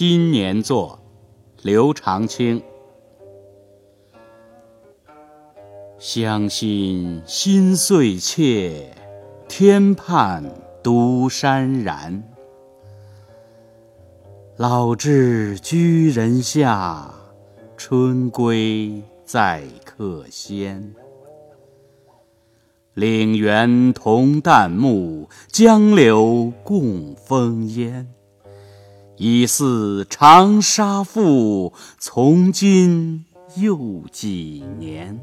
新年作，刘长卿。乡心心碎切，天畔独潸然。老至居人下，春归在客先。岭猿同旦暮，江柳共风烟。已似长沙赋，从今又几年？